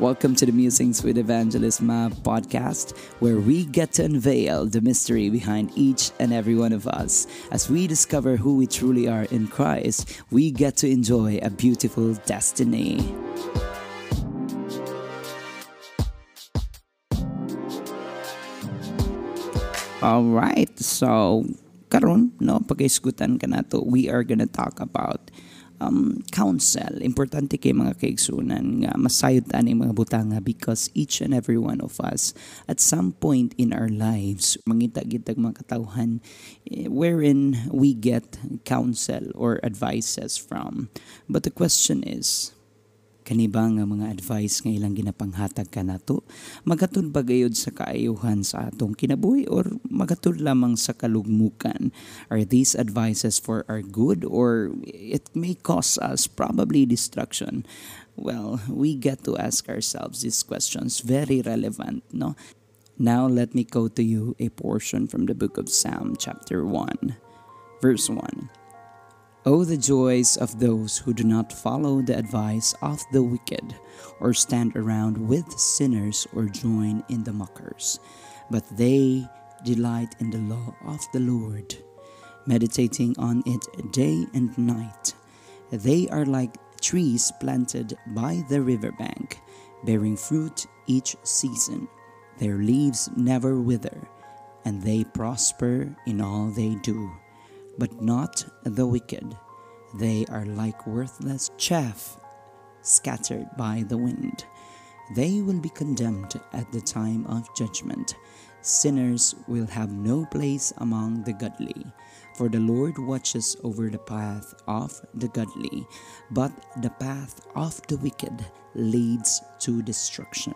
Welcome to the Musings with Evangelist Ma podcast, where we get to unveil the mystery behind each and every one of us. As we discover who we truly are in Christ, we get to enjoy a beautiful destiny. All right, so karon no pag-isgutan ka nato, we are gonna talk about um, counsel. Importante kay mga kaigsunan nga masayod ani mga butanga because each and every one of us at some point in our lives mangita-gitag mga katawhan eh, wherein we get counsel or advices from. But the question is, kaniba nga mga advice nga ilang ginapanghatag ka nato magatod ba gayud sa kaayuhan sa atong kinabuhi or magatod lamang sa kalugmukan? Are these advices for our good or it may cause us probably destruction? Well we get to ask ourselves these questions very relevant no? Now let me quote to you a portion from the book of Psalm chapter 1 verse 1 Oh, the joys of those who do not follow the advice of the wicked, or stand around with sinners, or join in the mockers. But they delight in the law of the Lord, meditating on it day and night. They are like trees planted by the riverbank, bearing fruit each season. Their leaves never wither, and they prosper in all they do but not the wicked. They are like worthless chaff scattered by the wind. They will be condemned at the time of judgment. Sinners will have no place among the godly. For the Lord watches over the path of the godly, but the path of the wicked leads to destruction.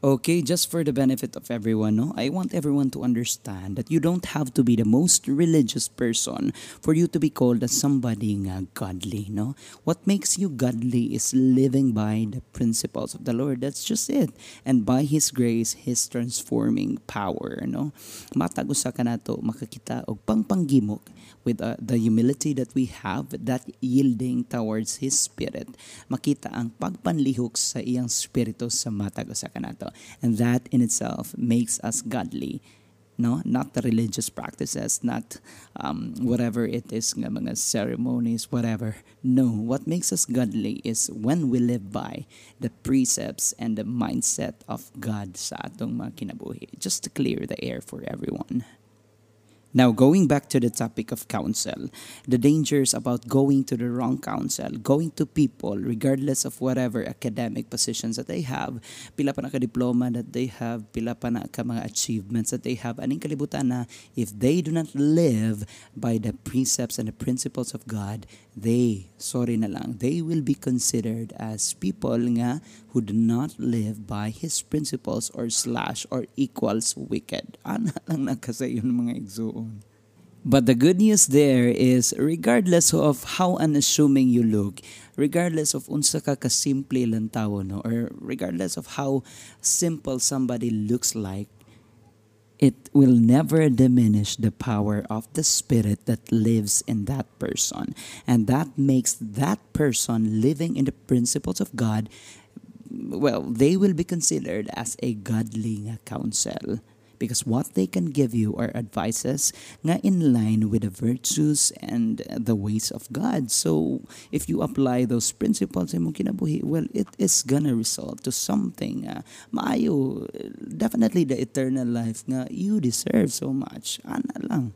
Okay, just for the benefit of everyone, no, I want everyone to understand that you don't have to be the most religious person for you to be called as somebody nga godly, no? What makes you godly is living by the principles of the Lord. That's just it. And by His grace, His transforming power, no? Matag usa ka nato makakita og pangpanggimok with uh, the humility that we have, that yielding towards His Spirit. Makita ang pagpanlihok sa iyang spirito sa matag usa ka nato. And that in itself makes us godly. No, not the religious practices, not um, whatever it is, mga ceremonies, whatever. No, what makes us godly is when we live by the precepts and the mindset of God sa atong mga kinabuhi. Just to clear the air for everyone. Now, going back to the topic of counsel, the dangers about going to the wrong counsel, going to people, regardless of whatever academic positions that they have, pila pa na ka-diploma that they have, pila pa na ka mga achievements that they have, aning kalibutan na if they do not live by the precepts and the principles of God, they, sorry na lang, they will be considered as people nga who do not live by His principles or slash or equals wicked. Ana lang nagkasayon mga But the good news there is regardless of how unassuming you look, regardless of unsa ka kasimple lang tao no or regardless of how simple somebody looks like, it will never diminish the power of the spirit that lives in that person. And that makes that person living in the principles of God well, they will be considered as a godly counsel because what they can give you are advices nga in line with the virtues and the ways of God. So, if you apply those principles in mong kinabuhi, well, it is gonna result to something uh, maayo. Definitely the eternal life nga you deserve so much. Ana lang.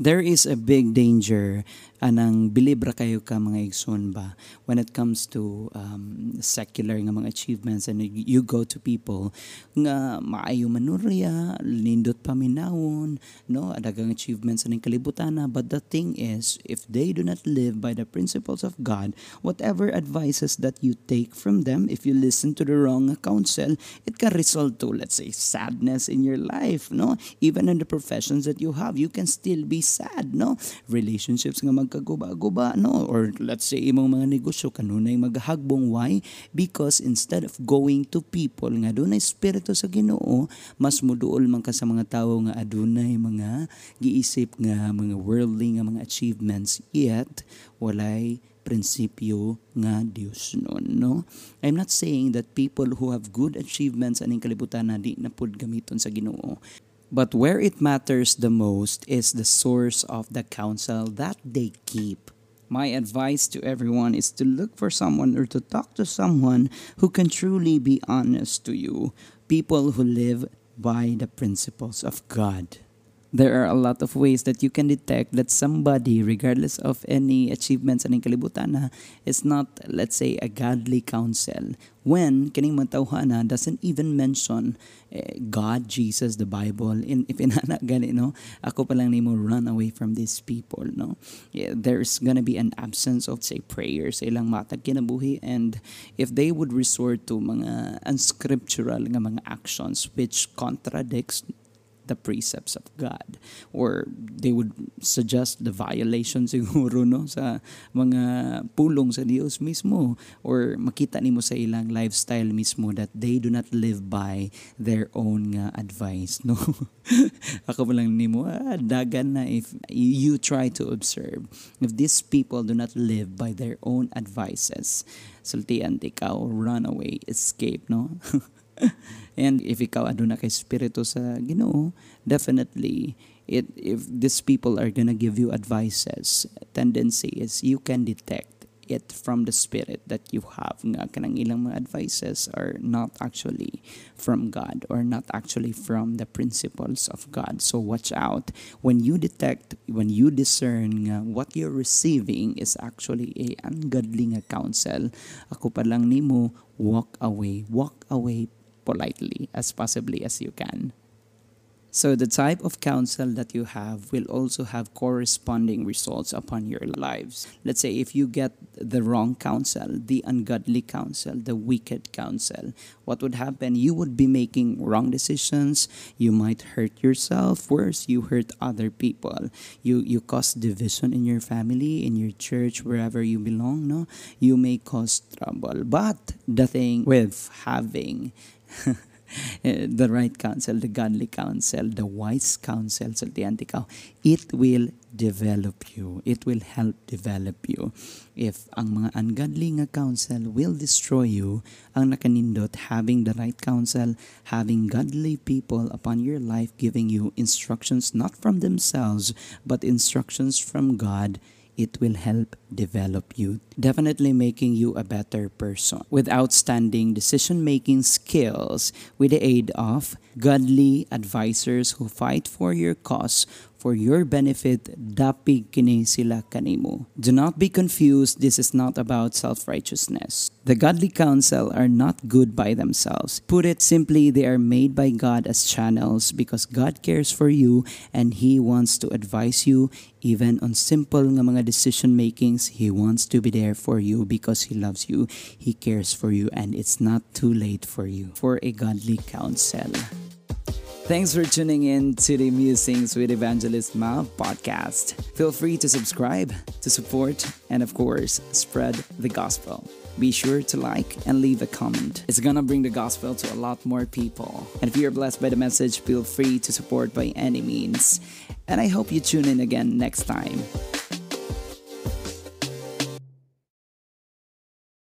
There is a big danger anang bilibra kayo ka mga igsoon ba? When it comes to um, secular nga mga achievements and you go to people nga maayo manurya nindot paminawon no? Adagang achievements aning kalibutan na. But the thing is if they do not live by the principles of God whatever advices that you take from them if you listen to the wrong counsel it can result to let's say sadness in your life no? Even in the professions that you have you can still be sad no? Relationships nga mag magkaguba-guba no or let's say imong mga negosyo kanunay maghagbong why because instead of going to people nga dunay espiritu sa Ginoo mas muduol man ka sa mga tawo nga adunay mga giisip nga mga worldly nga mga achievements yet walay prinsipyo nga Dios nun, no? I'm not saying that people who have good achievements aning kalibutan na di na pud gamiton sa Ginoo. But where it matters the most is the source of the counsel that they keep. My advice to everyone is to look for someone or to talk to someone who can truly be honest to you. People who live by the principles of God. There are a lot of ways that you can detect that somebody, regardless of any achievements aning kalibutan is not, let's say, a godly counsel. When kining matawhana doesn't even mention eh, God, Jesus, the Bible, in ipinana gani no, ako pa lang nimo run away from these people, no. Yeah, there's gonna be an absence of say prayers sa ilang matag kinabuhi and if they would resort to mga unscriptural nga mga actions which contradicts the precepts of God. Or they would suggest the violation siguro no sa mga pulong sa Dios mismo. Or makita nimo sa ilang lifestyle mismo that they do not live by their own nga advice no? Ako pa lang nimo ah, dagan na if you try to observe. If these people do not live by their own advices sultian ikaw run away escape no And if ikaw aduna kay spirito sa Ginoo, definitely it if these people are gonna give you advices, tendency is you can detect it from the spirit that you have nga kanang ilang mga advices are not actually from God or not actually from the principles of God. So watch out when you detect, when you discern nga what you're receiving is actually a ungodly nga counsel. Ako pa lang nimo walk away, walk away politely as possibly as you can. So the type of counsel that you have will also have corresponding results upon your lives. Let's say if you get the wrong counsel, the ungodly counsel, the wicked counsel, what would happen? You would be making wrong decisions. You might hurt yourself. Worse, you hurt other people. You you cause division in your family, in your church, wherever you belong. No, you may cause trouble. But the thing with having the right counsel, the godly counsel, the wise counsel, sultian ikaw, it will develop you. It will help develop you. If ang mga ungodly nga counsel will destroy you, ang nakanindot, having the right counsel, having godly people upon your life giving you instructions not from themselves, but instructions from God, it will help develop you, definitely making you a better person. With outstanding decision making skills with the aid of godly advisors who fight for your cause for your benefit dapig kini sila kanimo. Do not be confused, this is not about self-righteousness. The godly counsel are not good by themselves. Put it simply, they are made by God as channels because God cares for you and He wants to advise you even on simple nga mga decision makings. He wants to be there for you because He loves you. He cares for you and it's not too late for you for a godly counsel. Thanks for tuning in to the Musings with Evangelist Ma podcast. Feel free to subscribe, to support, and of course, spread the gospel. Be sure to like and leave a comment. It's gonna bring the gospel to a lot more people. And if you're blessed by the message, feel free to support by any means. And I hope you tune in again next time.